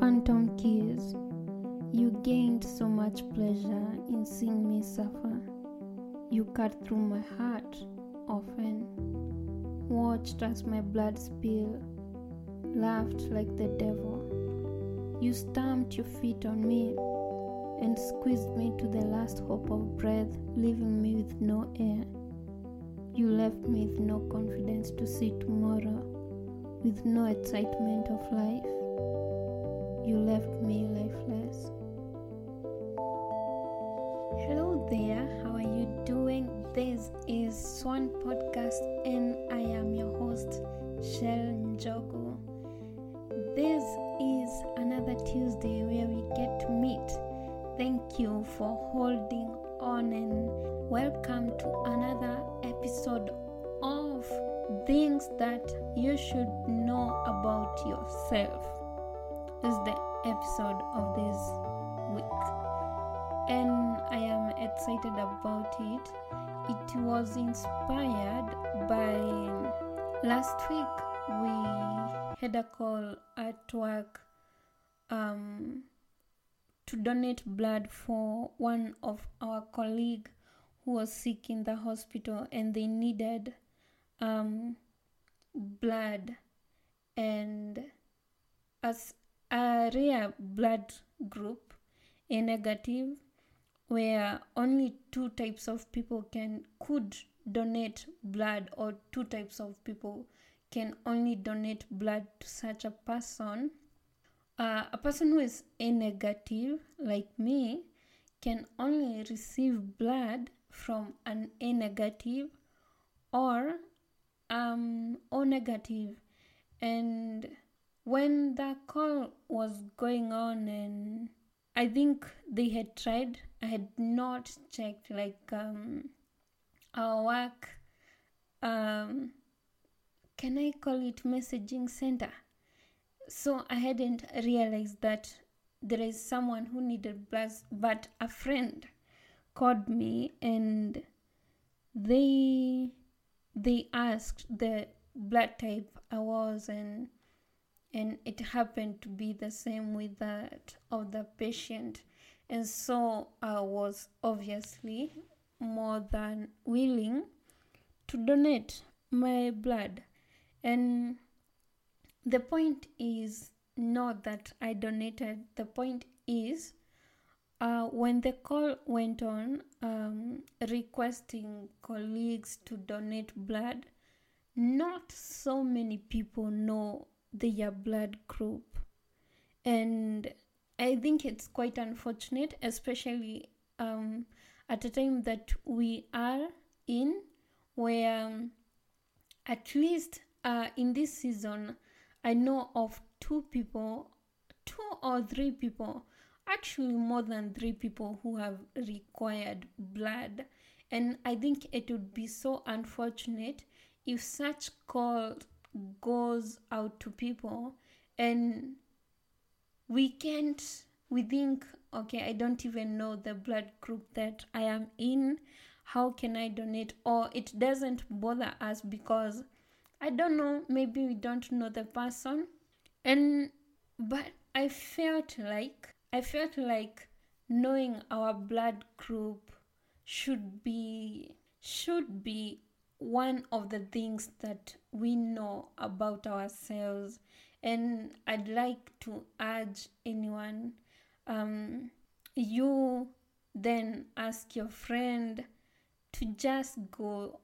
Phantom Kiss, you gained so much pleasure in seeing me suffer. You cut through my heart often, watched as my blood spill, laughed like the devil. You stamped your feet on me and squeezed me to the last hope of breath, leaving me with no air. You left me with no confidence to see tomorrow, with no excitement of life. You left me lifeless. Hello there, how are you doing? This is Swan Podcast, and I am your host, Shell Njogu. This is another Tuesday where we get to meet. Thank you for holding on and welcome to another episode of things that you should know about yourself. This is the episode of this week, and I am excited about it. It was inspired by last week we had a call at work um, to donate blood for one of our colleague who was sick in the hospital and they needed um, blood and as a rare blood group a negative where only two types of people can could donate blood or two types of people can only donate blood to such a person. Uh, a person who is a negative like me can only receive blood from an a negative or um o negative. And when the call was going on and i think they had tried i had not checked like um our work um can i call it messaging center? So i hadn't realized that there is someone who needed blood but a friend called me and they they asked the blood type i was and and it happened to be the same with that of the patient. And so i was obviously more than willing to donate my blood. And the point is not that i donated. The point is uh, when the call went on um, requesting colleagues to donate blood not so many people know their blood group. And i think it's quite unfortunate especially um, at a time that we are in where um, at least uh, in this season i know of two people two or three people actually more than three people who have required blood. And i think it would be so unfortunate if such call goes out to people and we can't we think okay i don't even know the blood group that i am in. How can i donate? Or it doesn't bother us because i don't know maybe we don't know the person. And but i felt like i felt like knowing our blood group should be should be one of the things that we know about ourselves. And i'd like to urge anyone um, you then ask your friend to just go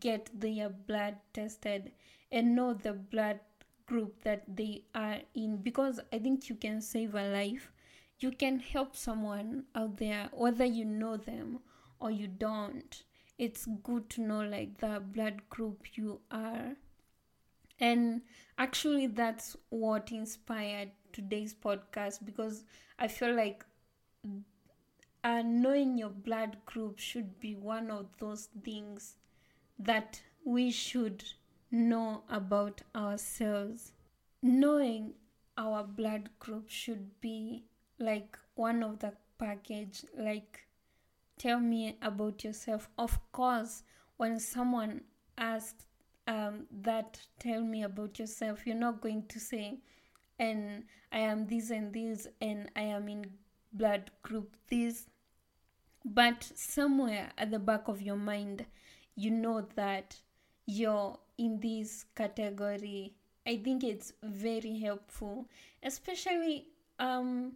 get their blood tested and know the blood group that they are in. Because i think you can save a life. You can help someone out there whether you know them or you don't it's good to know like the blood group you are. And actually that's what inspired today's podcast because i feel like uh, knowing your blood group should be one of those things that we should know about ourselves. Knowing our blood group should be like one of the package like tell me about yourself of course when someone asks um, that tell me about yourself you're not going to say and I am this and this and I am in blood group this. But somewhere at the back of your mind, you know that you're in this category. I think it's very helpful, especially um,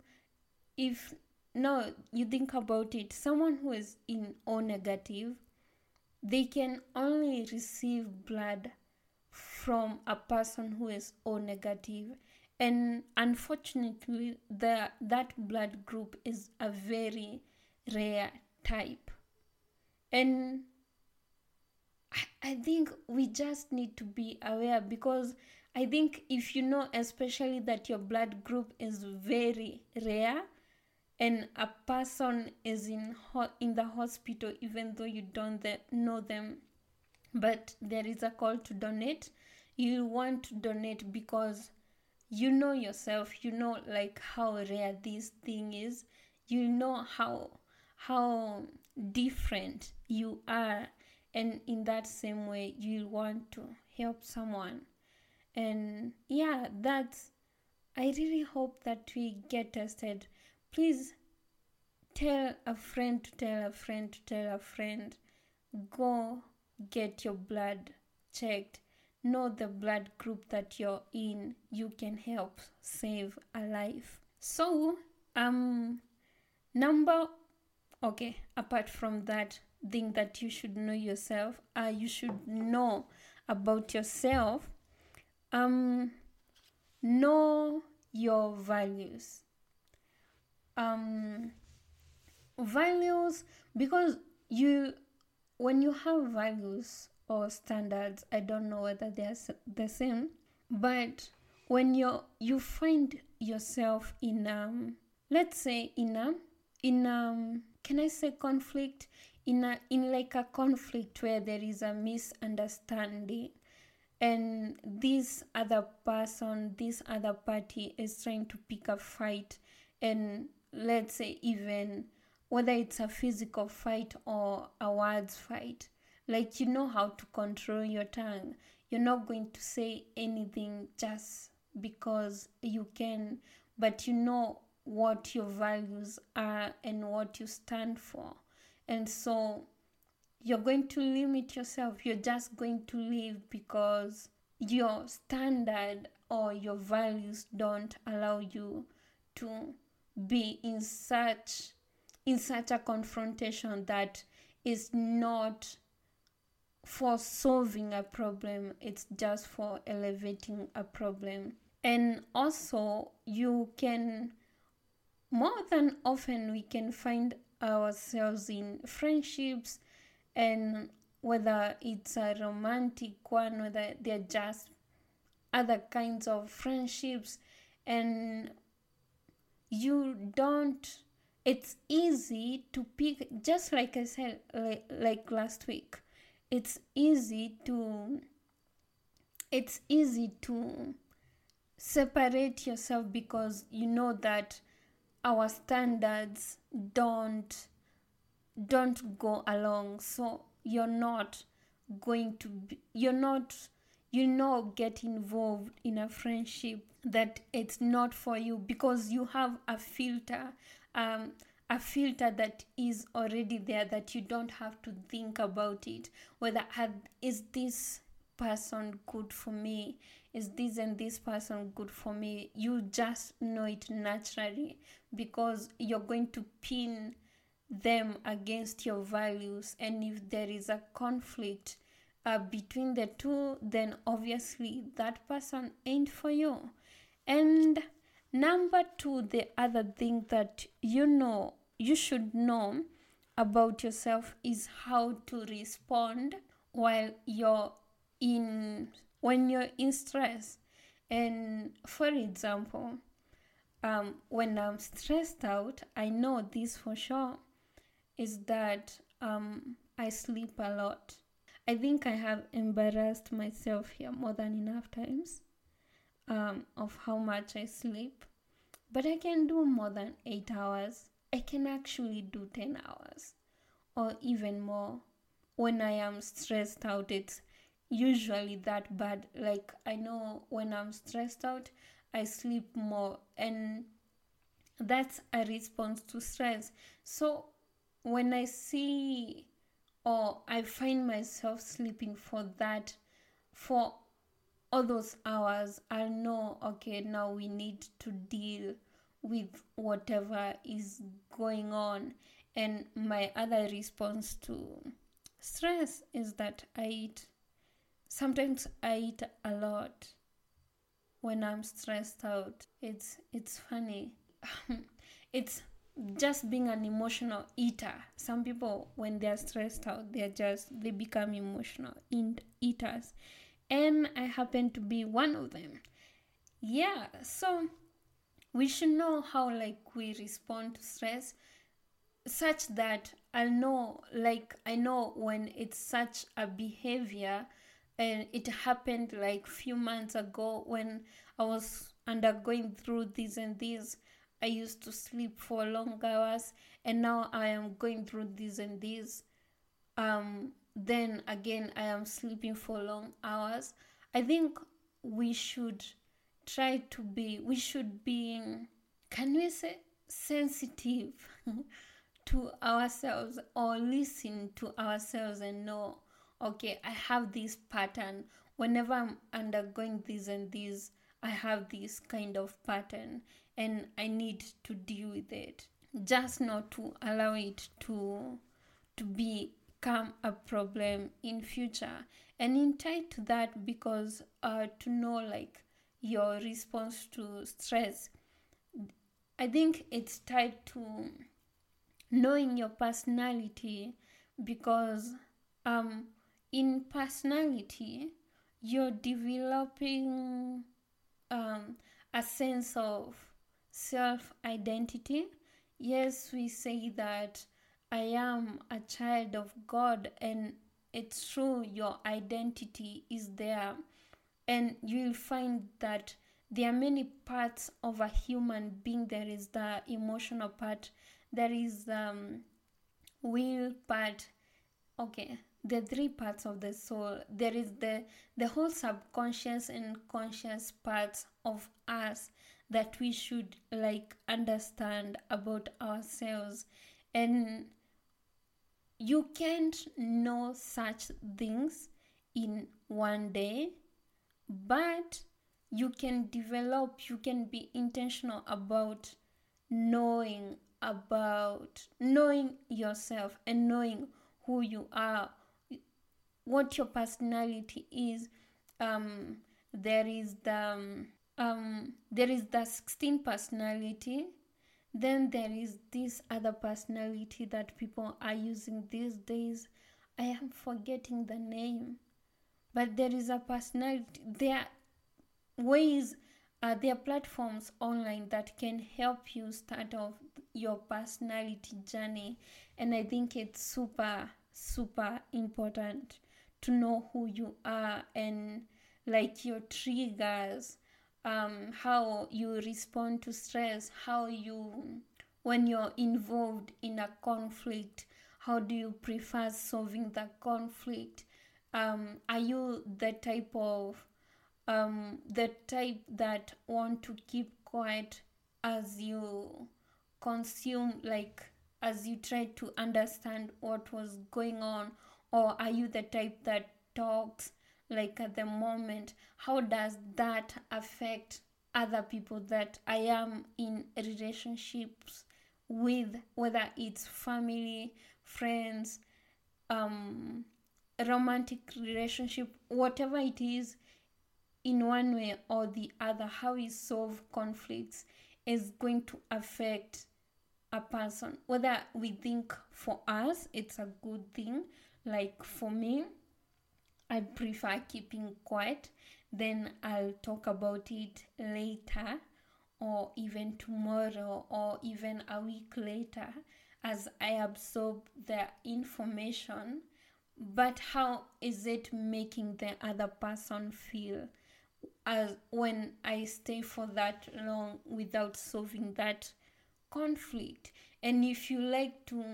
if now you think about it, someone who is in O negative, they can only receive blood from a person who is O negative. And unfortunately the that blood group is a very rare type. And I, I think we just need to be aware because i think if you know especially that your blood group is very rare and a person is in ho- in the hospital even though you don't know them. But there is a call to donate. You want to donate because you know yourself you know like how rare this thing is. You know how how different you are. And in that same way you want to help someone. And yeah that's i really hope that we get tested please tell a friend to tell a friend to tell a friend go get your blood checked know the blood group that you're in, you can help save a life. So, um, number, okay, apart from that thing that you should know yourself, uh, you should know about yourself, um, know your values. Um, values, because you, when you have values, or standards i don't know whether they're the same but when you you find yourself in um let's say in a in um can i say conflict? In a in like a conflict where there is a misunderstanding and this other person this other party is trying to pick a fight and let's say even whether it's a physical fight or a words fight like you know how to control your tongue. You're not going to say anything just because you can, but you know what your values are and what you stand for. And so you're going to limit yourself. You're just going to live because your standard or your values don't allow you to be in such in such a confrontation that is not for solving a problem, it's just for elevating a problem. And also, you can, more than often, we can find ourselves in friendships and whether it's a romantic one, whether they're just other kinds of friendships, and you don't it's easy to pick just like i said like, like last week it's easy to it's easy to separate yourself because you know that our standards don't don't go along. So you're not going to be, you're not you know get involved in a friendship that it's not for you because you have a filter um a filter that is already there that you don't have to think about it. Whether is this person good for me? Is this and this person good for me? You just know it naturally because you're going to pin them against your values. And if there is a conflict uh, between the two then obviously that person ain't for you and Number two, the other thing that you know, you should know about yourself is how to respond while you're in when you're in stress. And for example, um, when I'm stressed out, I know this for sure is that um, I sleep a lot. I think I have embarrassed myself here more than enough times um, of how much I sleep. But I can do more than 8 hours. I can actually do 10 hours or even more. When I am stressed out, it's usually that bad. Like, I know when I'm stressed out, I sleep more. And that's a response to stress. So when I see or I find myself sleeping for that, for all those hours, I know, okay, now we need to deal with whatever is going on. And my other response to stress is that I eat. Sometimes I eat a lot when I'm stressed out. It's it's funny. it's just being an emotional eater. Some people when they're stressed out, they're just they become emotional eaters. And I happen to be one of them. Yeah, so we should know how like we respond to stress such that I'll know like I know when it's such a behavior and it happened like few months ago when I was undergoing through this and this I used to sleep for long hours and now I am going through this and this. Um then again I am sleeping for long hours. I think we should try to be we should be can we say sensitive to ourselves or listen to ourselves and know okay i have this pattern. Whenever i'm undergoing this and this i have this kind of pattern and i need to deal with it just not to allow it to to become a problem in future and in tied to that because uh, to know like your response to stress. I think it's tied to knowing your personality because um, in personality you're developing um, a sense of self identity. Yes, we say that I am a child of God, and it's true, your identity is there. And you'll find that there are many parts of a human being. There is the emotional part there is um will part. Okay the three parts of the soul. There is the the whole subconscious and conscious parts of us that we should like understand about ourselves. And you can't know such things in one day but you can develop you can be intentional about knowing about knowing yourself and knowing who you are what your personality is um there is the um, um there is the 16 personality then there is this other personality that people are using these days. I am forgetting the name but there is a personality there are ways uh, there are platforms online that can help you start off your personality journey and i think it's super super important to know who you are and like your triggers um, how you respond to stress how you when you're involved in a conflict how do you prefer solving the conflict? Um, are you the type of um, the type that want to keep quiet as you consume like as you try to understand what was going on or are you the type that talks like at the moment how does that affect other people that i am in relationships with whether it's family friends um romantic relationship, whatever it is, in one way or the other, how we solve conflicts is going to affect a person. Whether we think for us it's a good thing, like for me, I prefer keeping quiet, then I'll talk about it later or even tomorrow or even a week later as I absorb the information. But how is it making the other person feel as when i stay for that long without solving that conflict? And if you like to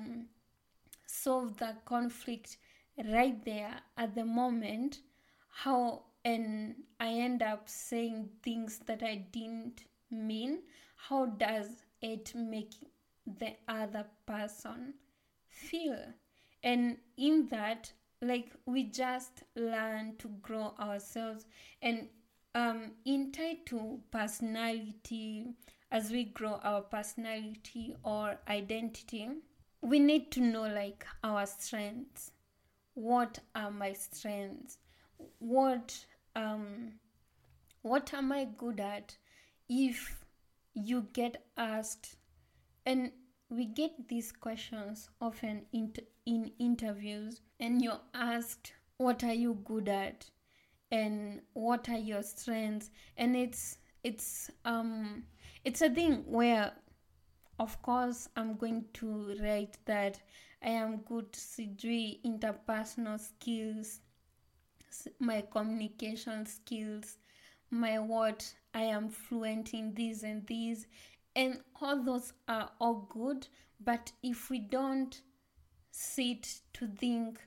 solve the conflict right there at the moment how and I end up saying things that I didn't mean, how does it make the other person feel? And in that, like we just learn to grow ourselves and um in tied to personality as we grow our personality or identity we need to know like our strengths. What are my strengths? What um what am i good at? If you get asked and we get these questions often in, in interviews and you're asked what are you good at? And what are your strengths? And it's it's um it's a thing where of course i'm going to write that i am good sijui interpersonal skills my communication skills my what i am fluent in this and these and all those are all good but if we don't sit to think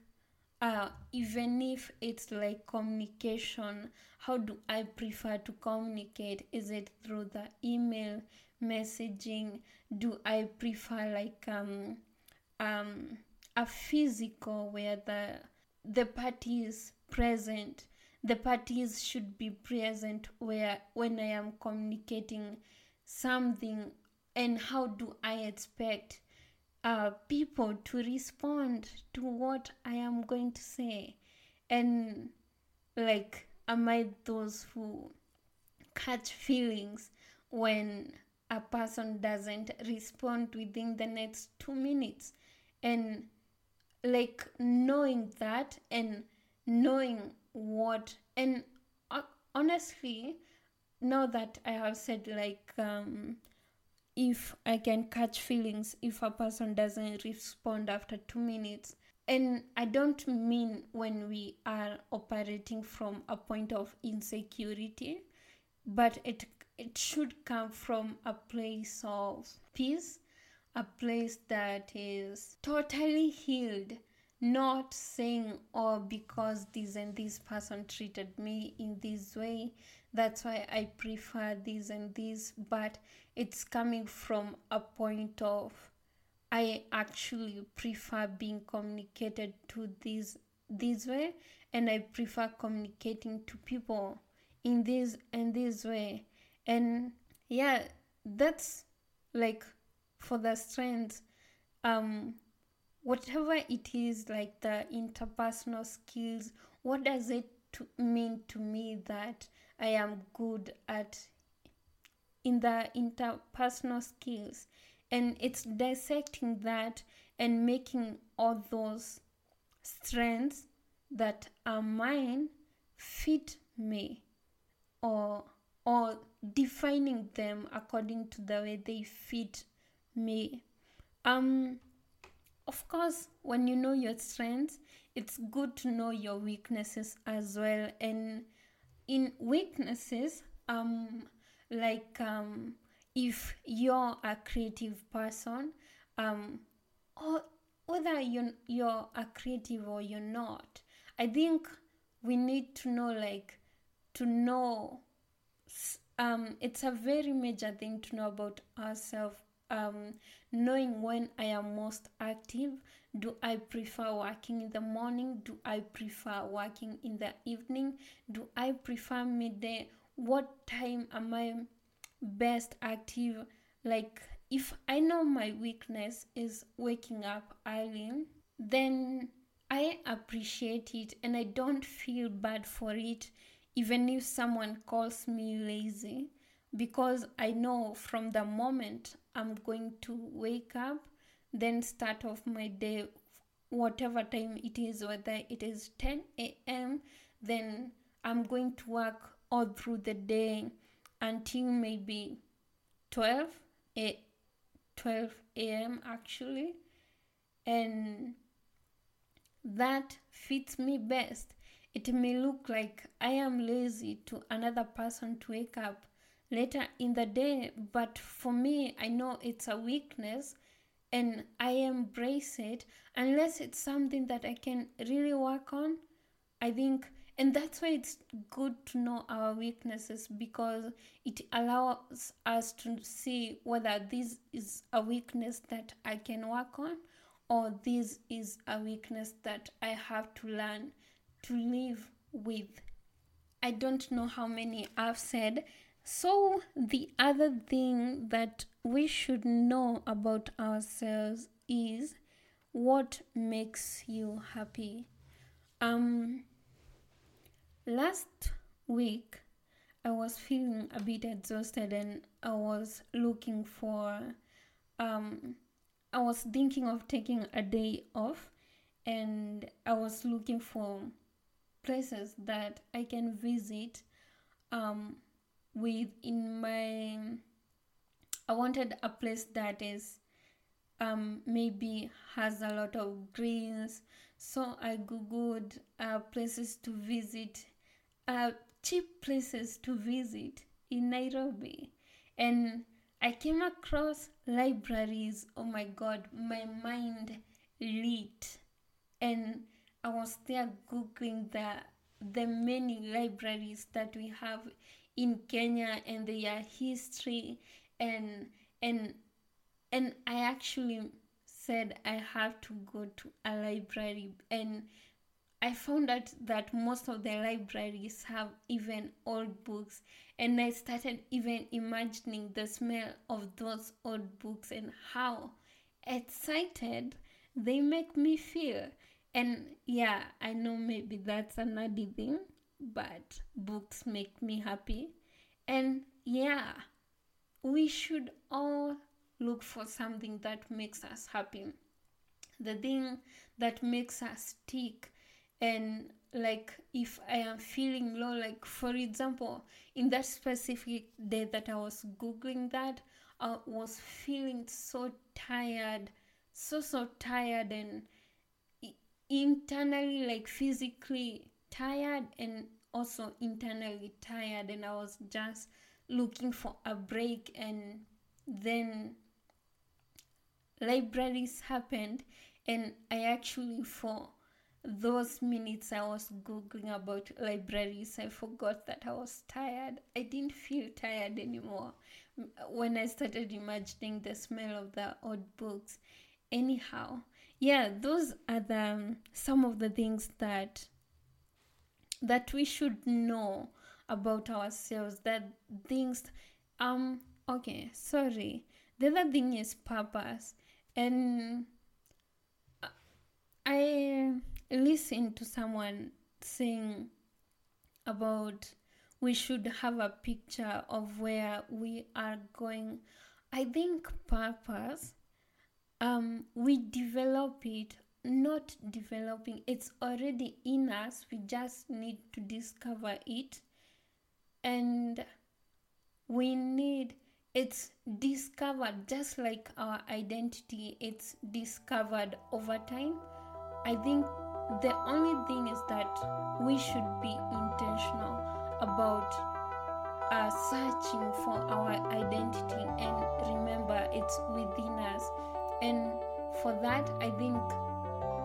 uh, even if it's like communication how do i prefer to communicate? Is it through the email messaging do i prefer like um um a physical where the the parties present? The parties should be present where when i am communicating something and how do i expect uh, people to respond to what i am going to say? And like am i those who catch feelings when a person doesn't respond within the next two minutes. And like knowing that and knowing what and uh, honestly now that i have said like um if i can catch feelings if a person doesn't respond after 2 minutes. And i don't mean when we are operating from a point of insecurity but it it should come from a place of peace a place that is totally healed not saying oh because this and this person treated me in this way that's why i prefer this and this but it's coming from a point of i actually prefer being communicated to this this way and i prefer communicating to people in this and this way and yeah that's like for the strengths um whatever it is like the interpersonal skills what does it to mean to me that i am good at in the interpersonal skills? And it's dissecting that and making all those strengths that are mine fit me or or defining them according to the way they fit me um of course, when you know your strengths, it's good to know your weaknesses as well. And in weaknesses, um, like um, if you're a creative person, um, or whether you're, you're a creative or you're not, I think we need to know, like, to know. Um, it's a very major thing to know about ourselves um, knowing when I am most active. Do I prefer working in the morning? Do I prefer working in the evening? Do I prefer midday? What time am I best active? Like, if I know my weakness is waking up early, then I appreciate it and I don't feel bad for it, even if someone calls me lazy because I know from the moment I'm going to wake up, then start off my day, whatever time it is, whether it is 10 a.m., then I'm going to work all through the day until maybe 12 a 12 a.m. actually, and that fits me best. It may look like I am lazy to another person to wake up later in the day but for me i know it's a weakness and i embrace it. Unless it's something that i can really work on i think and that's why it's good to know our weaknesses because it allows us to see whether this is a weakness that I can work on or this is a weakness that I have to learn to live with. I don't know how many I've said. So, the other thing that we should know about ourselves is what makes you happy. Um, last week I was feeling a bit exhausted and I was looking for um I was thinking of taking a day off and I was looking for places that I can visit um with in my I wanted a place that is um maybe has a lot of greens. So I googled uh, places to visit uh, cheap places to visit in Nairobi. And I came across libraries. Oh my god my mind lit. And I was there googling the the many libraries that we have in Kenya and their history and and and I actually said I have to go to a library and I found out that most of the libraries have even old books and I started even imagining the smell of those old books and how excited they make me feel. And yeah, I know maybe that's a nerdy thing, but books make me happy. And yeah, we should all look for something that makes us happy. The thing that makes us tick. And like if I am feeling low, like for example, in that specific day that I was Googling that, I was feeling so tired, so, so tired, and internally, like physically tired, and also internally tired. And I was just looking for a break, and then libraries happened. And i actually for those minutes i was googling about libraries. I forgot that i was tired. I didn't feel tired anymore. When i started imagining the smell of the old books. Anyhow yeah those are the um, some of the things that that we should know about ourselves that things um okay sorry the other thing is purpose and I listened to someone saying about we should have a picture of where we are going. I think purpose, um, we develop it, not developing, it's already in us. We just need to discover it. And we need it's discovered just like our identity it's discovered over time i think the only thing is that we should be intentional about uh, searching for our identity and remember it's within us and for that i think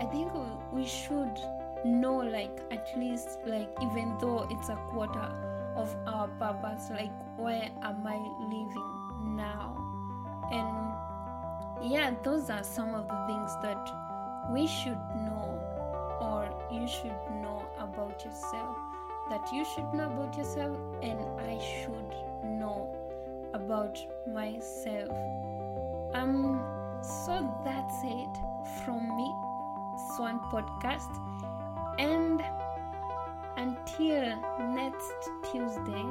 i think we should know like at least like even though it's a quarter of our purpose like where am i living now. And yeah, those are some of the things that we should know or you should know about yourself. That you should know about yourself, and I should know about myself. Um, so that's it from me, Swan Podcast. And until next Tuesday,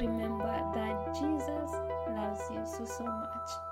remember that Jesus loves you so, so much.